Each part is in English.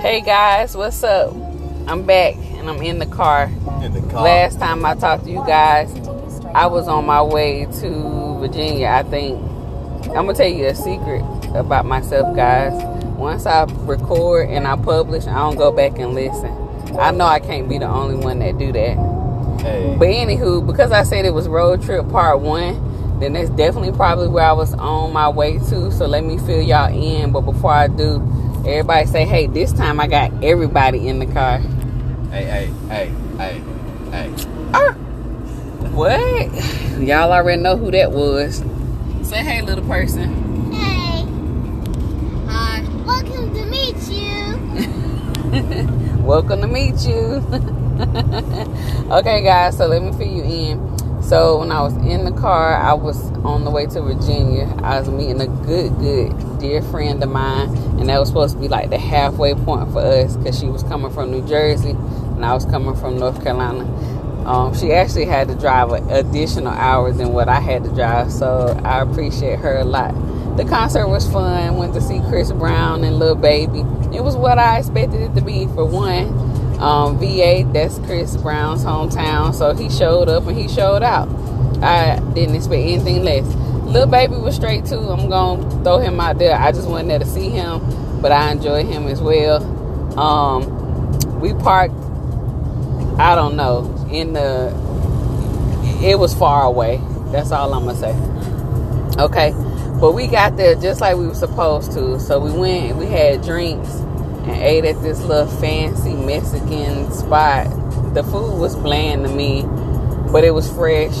Hey guys, what's up? I'm back and I'm in the car. In the car. Last time I talked to you guys, I was on my way to Virginia. I think I'm gonna tell you a secret about myself, guys. Once I record and I publish, I don't go back and listen. I know I can't be the only one that do that. Hey. But anywho, because I said it was road trip part one, then that's definitely probably where I was on my way to. So let me fill y'all in. But before I do, everybody say, hey, this time I got everybody in the car. Hey, hey, hey, hey, hey. Ah. What? Y'all already know who that was. Say hey, little person. Hey. Hi. Welcome to meet you. Welcome to meet you. okay, guys, so let me fill you in. So, when I was in the car, I was on the way to Virginia. I was meeting a good, good dear friend of mine, and that was supposed to be like the halfway point for us because she was coming from New Jersey and I was coming from North Carolina. Um, she actually had to drive an additional hour than what I had to drive, so I appreciate her a lot. The concert was fun. Went to see Chris Brown and Lil Baby. It was what I expected it to be for one. Um, VA, that's Chris Brown's hometown, so he showed up and he showed out. I didn't expect anything less. Lil Baby was straight too. I'm gonna throw him out there. I just went there to see him, but I enjoyed him as well. Um, we parked. I don't know in the. It was far away. That's all I'm gonna say. Okay, but we got there just like we were supposed to. So we went. We had drinks and ate at this little fancy Mexican spot. The food was bland to me, but it was fresh.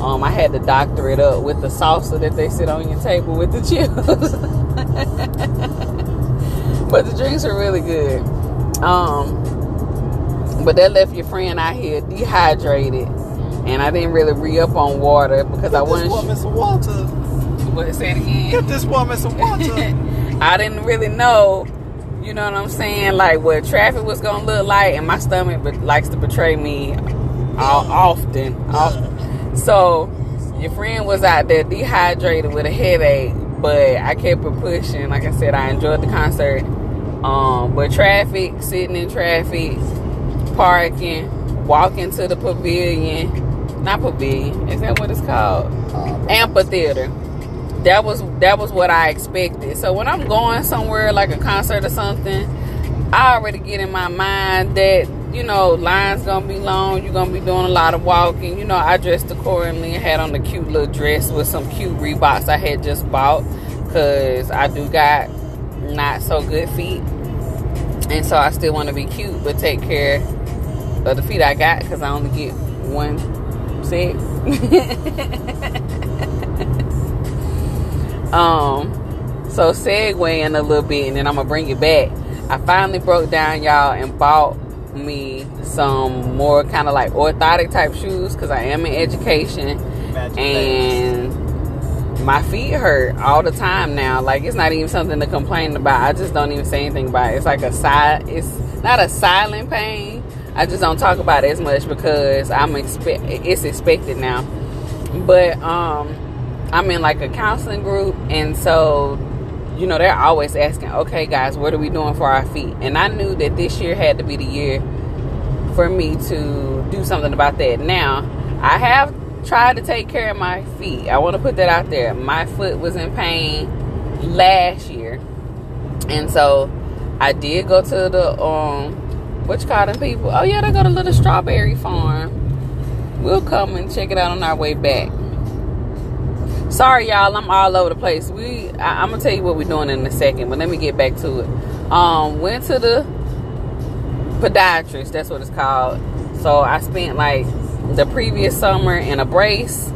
Um, I had to doctor it up with the salsa that they sit on your table with the chips. but the drinks are really good. Um, but that left your friend out here dehydrated, and I didn't really re up on water because Get I this wasn't. woman some water. What say it again? Get this woman some water. I didn't really know, you know what I'm saying, like what traffic was gonna look like, and my stomach but likes to betray me all, often. often. So your friend was out there dehydrated with a headache, but I kept it pushing. Like I said, I enjoyed the concert. Um, but traffic, sitting in traffic, parking, walking to the pavilion, not pavilion, is that what it's called? Amphitheater that was that was what I expected. So when I'm going somewhere like a concert or something, I already get in my mind that you know lines gonna be long. You're gonna be doing a lot of walking. You know, I dressed accordingly. I had on a cute little dress with some cute Reeboks I had just bought because I do got not so good feet, and so I still want to be cute but take care of the feet I got because I only get one set. Um, so segueing a little bit, and then I'm gonna bring it back. I finally broke down, y'all, and bought me some more kind of like orthotic type shoes because I am in education, Magic and my feet hurt all the time now. Like it's not even something to complain about. I just don't even say anything about it. It's like a side. It's not a silent pain. I just don't talk about it as much because I'm expect. It's expected now, but um. I'm in like a counseling group, and so you know they're always asking, "Okay, guys, what are we doing for our feet?" And I knew that this year had to be the year for me to do something about that. Now, I have tried to take care of my feet. I want to put that out there. My foot was in pain last year, and so I did go to the um, what you call them people? Oh yeah, they go to Little Strawberry Farm. We'll come and check it out on our way back. Sorry, y'all. I'm all over the place. We, I, am gonna tell you what we're doing in a second, but let me get back to it. Um, went to the podiatrist. That's what it's called. So I spent like the previous summer in a brace,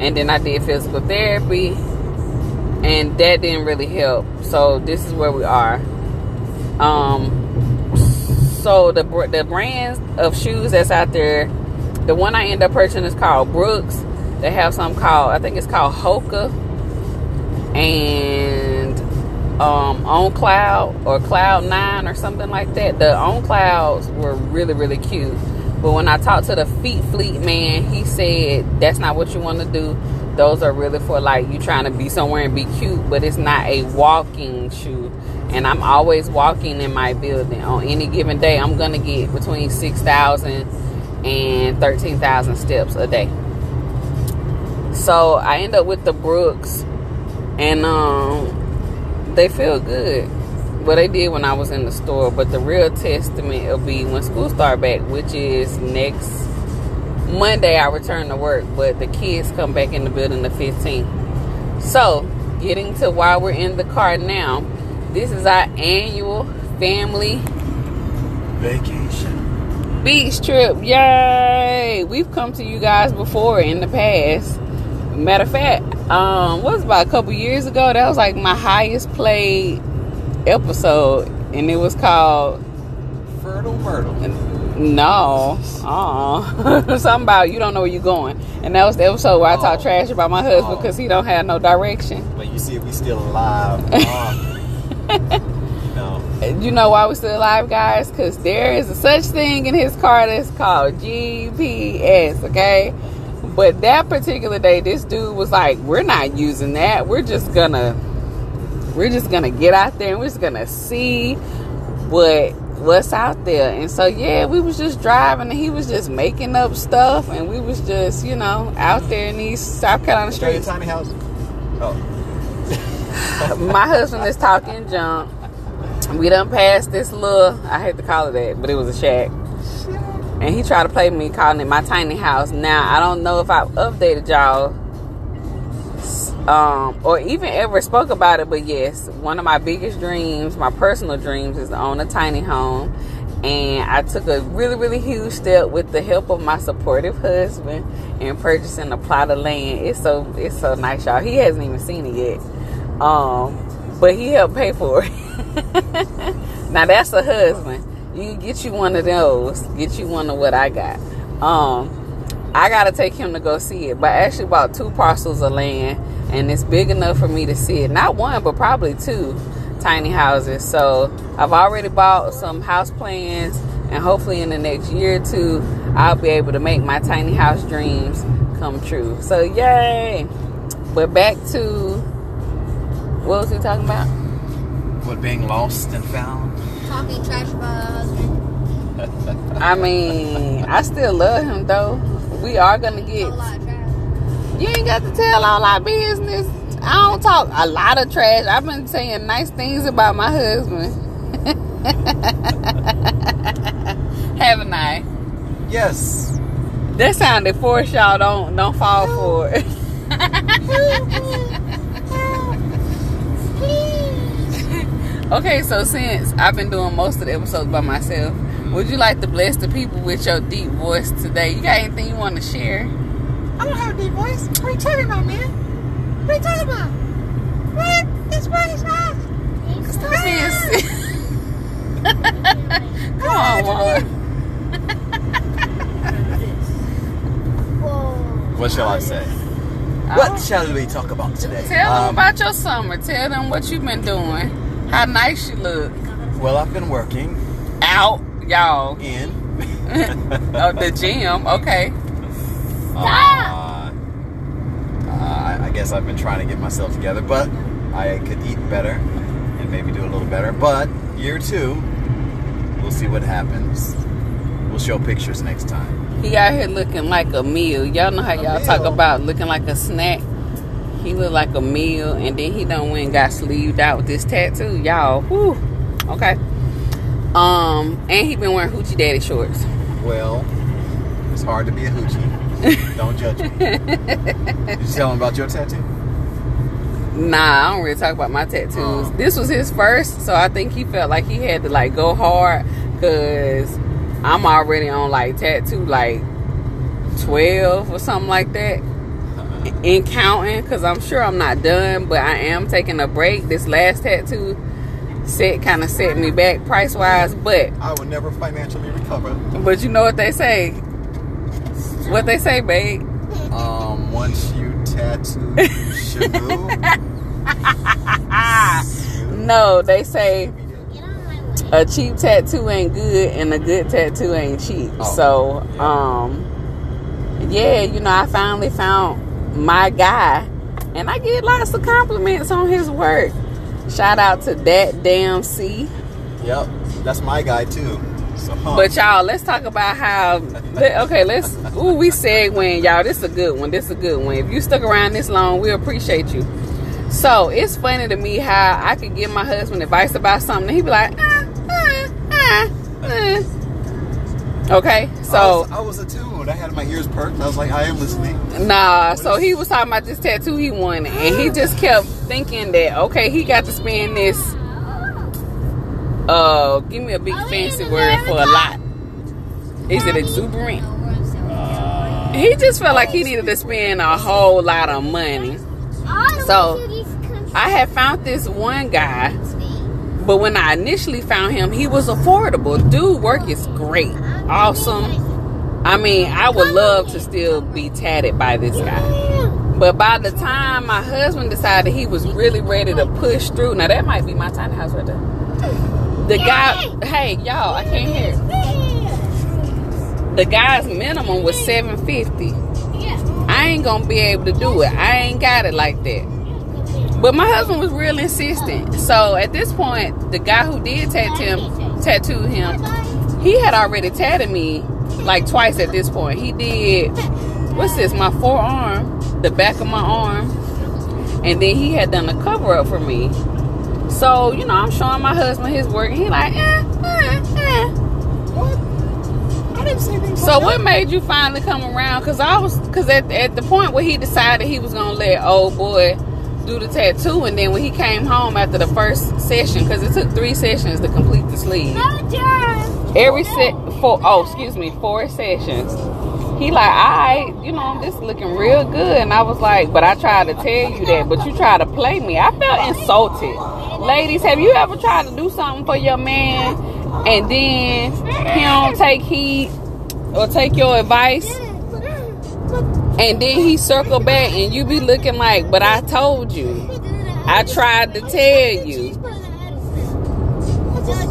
and then I did physical therapy, and that didn't really help. So this is where we are. Um, so the the brands of shoes that's out there, the one I end up purchasing is called Brooks they have something called I think it's called Hoka and um, on Cloud or Cloud Nine or something like that. The on Clouds were really really cute, but when I talked to the Feet Fleet man, he said that's not what you want to do. Those are really for like you trying to be somewhere and be cute, but it's not a walking shoe. and I'm always walking in my building. On any given day, I'm gonna get between 6,000 and 13,000 steps a day. So I end up with the Brooks, and um, they feel good. Well, they did when I was in the store, but the real testament will be when school start back, which is next Monday. I return to work, but the kids come back in the building the 15th. So, getting to why we're in the car now. This is our annual family Vacation. beach trip. Yay! We've come to you guys before in the past. Matter of fact, um, what was about a couple years ago? That was like my highest played episode, and it was called Fertile Myrtle. No, uh, something about you don't know where you're going, and that was the episode where I Oh. trash about my husband Oh. because he don't have no direction. But you see we still alive. Uh, you know. You know why we're still alive, guys? Because there is a such thing in his car that's called GPS, okay? But that particular day, this dude was like, "We're not using that. We're just gonna, we're just gonna get out there and we're just gonna see what what's out there." And so, yeah, we was just driving and he was just making up stuff, and we was just, you know, out there in these South Carolina streets. tiny house. Oh. My husband is talking junk. We done passed this little, I hate to call it that, but it was a shack. And he tried to play me calling it my tiny house. Now, I don't know if I've updated y'all um, or even ever spoke about it, but yes, one of my biggest dreams, my personal dreams, is to own a tiny home. And I took a really, really huge step with the help of my supportive husband in purchasing a plot of land. It's so it's so nice, y'all. He hasn't even seen it yet. Um, but he helped pay for it. now that's a husband. You get you one of those. Get you one of what I got. Um, I gotta take him to go see it. But I actually bought two parcels of land, and it's big enough for me to see it. Not one, but probably two tiny houses. So I've already bought some house plans, and hopefully in the next year or two, I'll be able to make my tiny house dreams come true. So yay! But back to what was he talking about? What being lost and found? Talking trash about her husband. I mean, I still love him though. We are gonna get. lot of trash. You ain't got to tell all our business. I don't talk a lot of trash. I've been saying nice things about my husband. Haven't I? Yes. That sounded forced, y'all. Don't don't fall for it. okay, so since I've been doing most of the episodes by myself, would you like to bless the people with your deep voice today? You got anything you want to share? I don't have a deep voice. What are you talking about, man? What are you talking about? What? This one is not. Stop being silly. Come on, Juan. What shall I say? What shall we talk about today? Tell them Um, about your summer. Tell them what you've been doing. How nice you look. Well, I've been working Out, y'all. in. oh, the gym. Okay. Uh, I I guess I've been trying to get myself together, but I could eat better and maybe do a little better. But year two, we'll see what happens. We'll show pictures next time. He out here looking like a meal. Y'all know how y'all talk about looking like a snack. He look like a meal, and then he done went and got sleeved out with this tattoo. Y'all, whew. Okay. Um, and he been wearing hoochie daddy shorts. Well, it's hard to be a hoochie. Don't judge me. Did you tell him about your tattoo? Nah, I don't really talk about my tattoos. Oh. This was his first, so I think he felt like he had to like go hard because I'm already on like tattoo like 12 or something like that in counting because I'm sure I'm not done, but I am taking a break. This last tattoo set kind of set me back price wise, but I will never financially recover. but you know what they say? What they say, babe? Um, once you tattoo Shabu, No, they say Get on my way. a cheap tattoo ain't good and a good tattoo ain't cheap. Oh, so, yeah. um, yeah, you know, I finally found my guy, and I get lots of compliments on his work. Shout out to that damn C. Yep, that's my guy too. So, huh. But y'all, let's talk about how. Okay, let's. Ooh, we segueing, y'all. This is a good one. This is a good one. If you stuck around this long, we appreciate you. So it's funny to me how I could give my husband advice about something, and he'd be like, ah, ah, ah, ah. Okay, so I was, I was a two when I had my ears perked. I was like, I am listening. Nah, so he was talking about this tattoo he wanted, and he just kept thinking that okay, he got to spend this. Uh, give me a big fancy word for a lot. Is it exuberant? He just felt like he needed to spend a whole lot of money. So I had found this one guy, but when I initially found him, he was affordable. Dude, work is great, awesome. I mean, I would love to still be tatted by this guy. But by the time my husband decided he was really ready to push through, now that might be my tiny house right there. The guy, hey y'all, I can't hear. The guy's minimum was seven fifty. I ain't gonna be able to do it. I ain't got it like that. But my husband was real insistent. So at this point, the guy who did tattoo him, tattoo him, he had already tattooed me like twice at this point. He did what's this? My forearm, the back of my arm, and then he had done a cover up for me. So you know, I'm showing my husband his work, and he like, eh, eh, eh. I didn't anything. So what made you finally come around? Cause I was, cause at, at the point where he decided he was gonna let old boy do the tattoo, and then when he came home after the first session, cause it took three sessions to complete the sleeve. Every set, four, oh excuse me, four sessions. He like, I, you know, this looking real good, and I was like, but I tried to tell you that, but you tried to play me. I felt insulted. Ladies, have you ever tried to do something for your man, and then he don't take heed or take your advice? And then he circle back and you be looking like, but I told you. I tried to tell you.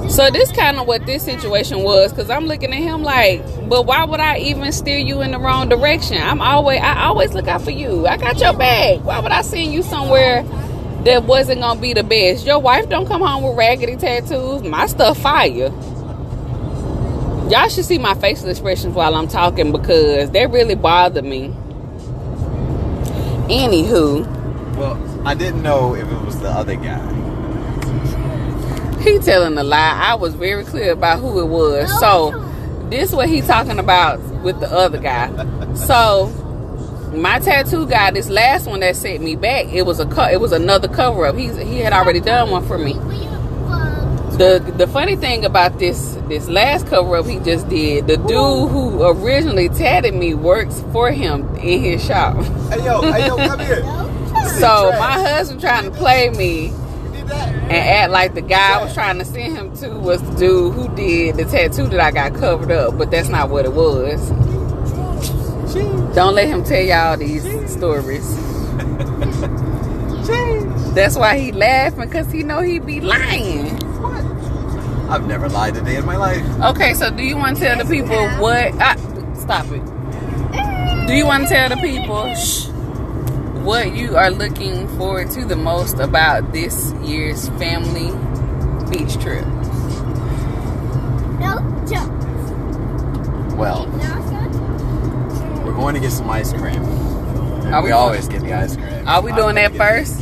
So this kind of what this situation was, because I'm looking at him like, but why would I even steer you in the wrong direction? I'm always I always look out for you. I got your back. Why would I send you somewhere that wasn't gonna be the best? Your wife don't come home with raggedy tattoos. My stuff fire. Y'all should see my facial expressions while I'm talking because they really bother me. Anywho, Well, I didn't know if it was the other guy. he telling a lie. I was very clear about who it was. So this what he talking about with the other guy. So my tattoo guy, this last one that sent me back, it was a co- it was another cover up. He's he had already done one for me. The the funny thing about this this last cover up he just did, the dude who originally tatted me works for him in his shop. Hey yo, hey yo, come here. So my husband trying to play me and act like the guy I was trying to send him to was the dude who did the tattoo that I got covered up, but that's not what it was. Don't let him tell y'all these stories. That's why he laughing because he know he be lying. I've never lied a day in my life. Okay, so do you want to tell the people what? Ah, stop it. Do you want to tell the people shh, what you are looking forward to the most about this year's family beach trip? No. Well, we're going to get some ice cream. And Are we, we always get the ice cream. Are we doing that first?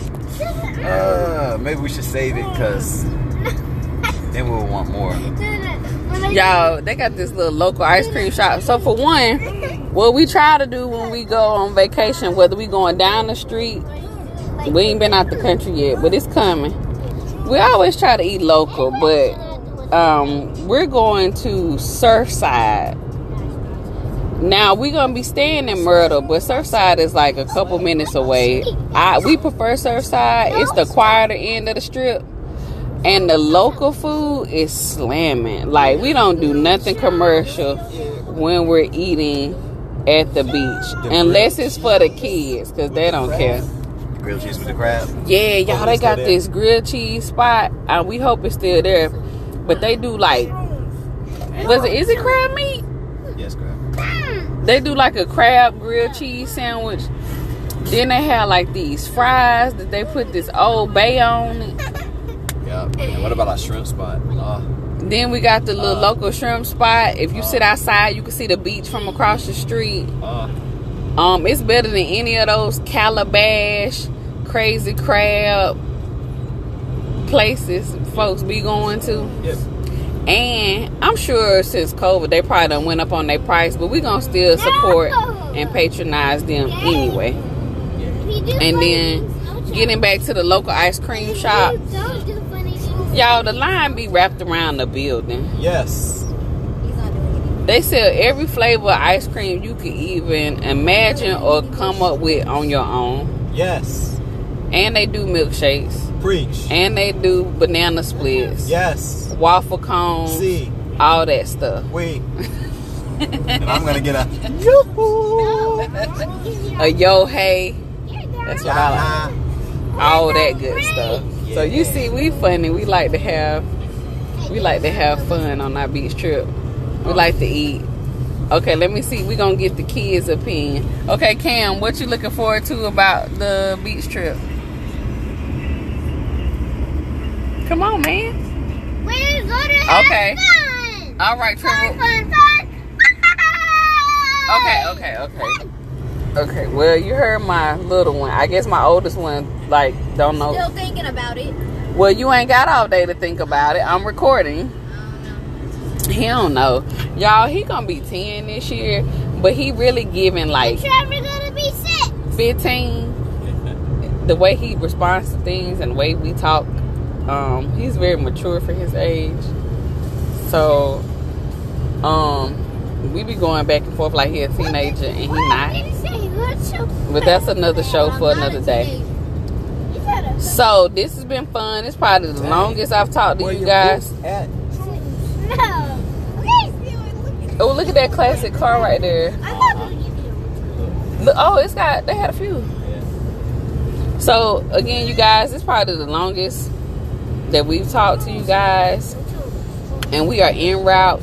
Uh, maybe we should save it because then we'll want more. Y'all, they got this little local ice cream shop. So for one, what we try to do when we go on vacation, whether we going down the street, we ain't been out the country yet, but it's coming. We always try to eat local, but um, we're going to Surfside. Now we're gonna be staying in Myrtle, but Surfside is like a couple minutes away. I we prefer Surfside. It's the quieter end of the strip. And the local food is slamming. Like we don't do nothing commercial when we're eating at the beach, unless it's for the kids, cause they don't care. Grilled cheese with the crab. Yeah, y'all, they got this grilled cheese spot. Uh, we hope it's still there, but they do like, was it? Is it crab meat? Yes, crab. They do like a crab grilled cheese sandwich. Then they have like these fries that they put this old bay on it. Yep. And what about our shrimp spot? Oh, Then we got the little Uh. local shrimp spot. If you sit outside, you can see the beach from across the street. oh. Um, it's better than any of those calabash, crazy crab places folks be going to. Yep. And I'm sure since COVID, they probably done went up on their price, but we're gonna still support and patronize them anyway. And then getting back to the local ice cream shop, y'all, the line be wrapped around the building. Yes. They sell every flavor of ice cream you could even imagine or come up with on your own. Yes. And they do milkshakes. Preach. And they do banana splits. Yes. Waffle cones. See. All that stuff. We. and I'm gonna get a A yo hey. That's what I like. All that good stuff. So you see, we funny. We like to have we like to have fun on our beach trip. We like to eat. Okay, let me see. We gonna get the kids' opinion. Okay, Cam, what you looking forward to about the beach trip? Come on, man. We're gonna have Okay. fun. All right, Fun, fun, fun. Okay, okay, okay. Okay, well, you heard my little one. I guess my oldest one, like, don't know. Still thinking about it. Well, you ain't got all day to think about it. I'm recording. He don't know. Y'all, he gonna be 10 this year, but he really giving like Trevor gonna be sick. 15. The way he responds to things and the way we talk, um, he's very mature for his age. So, um, we be going back and forth like he a teenager and he not. But that's another show for another day. So this has been fun. It's probably the longest I've talked to you guys. boots At? No. Oh, look at that classic car right there. I'm not gonna give you. Look, oh, it's got they had a few. So again, you guys, it's probably the longest that we've talked to you guys, and we are en route.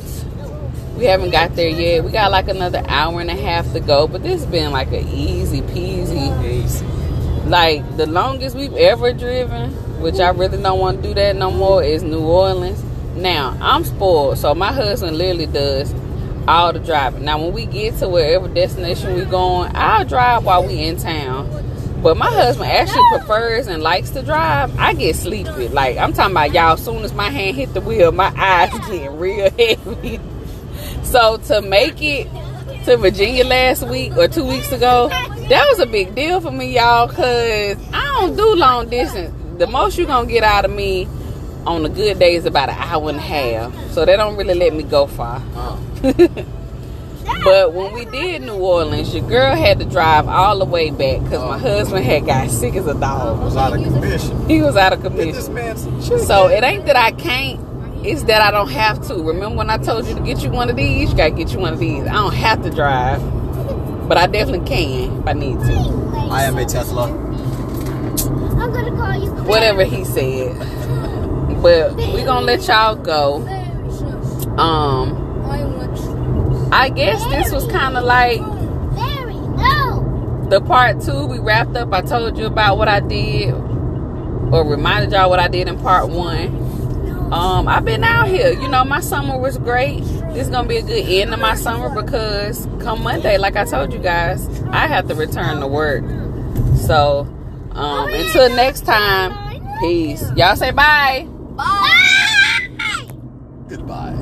We haven't got there yet. We got like another hour and a half to go, but this has been like an easy peasy. Easy. Like the longest we've ever driven, which I really don't want to do that no more, is New Orleans. Now I'm spoiled, so my husband literally does all the driving. Now when we get to wherever destination we're going, I'll drive while we in town. But my husband actually prefers and likes to drive. I get sleepy. Like I'm talking about y'all. As soon as my hand hit the wheel, my eyes getting real heavy. So to make it to Virginia last week or two weeks ago, that was a big deal for me, y'all, because I don't do long distance. The most you're going to get out of me on a good day is about an hour and a half. So they don't really let me go far. But when we did New Orleans, your girl had to drive all the way back because my husband had got sick as a dog. was out of commission. He was out of commission. this man some chicken. So it ain't that I can't, it's that I don't have to. Remember when I told you to get you one of these? You gotta get you one of these. I don't have to drive, but I definitely can if I need to. I am a Tesla. I'm gonna call you. Whatever he said. But we gonna let y'all go. Um, I guess this was kind of like the part two. We wrapped up. I told you about what I did, or reminded y'all what I did in part one. Um, I've been out here. You know, my summer was great. This is gonna be a good end of my summer because come Monday, like I told you guys, I have to return to work. So, um, until next time, peace. Y'all say bye. Bye. Goodbye.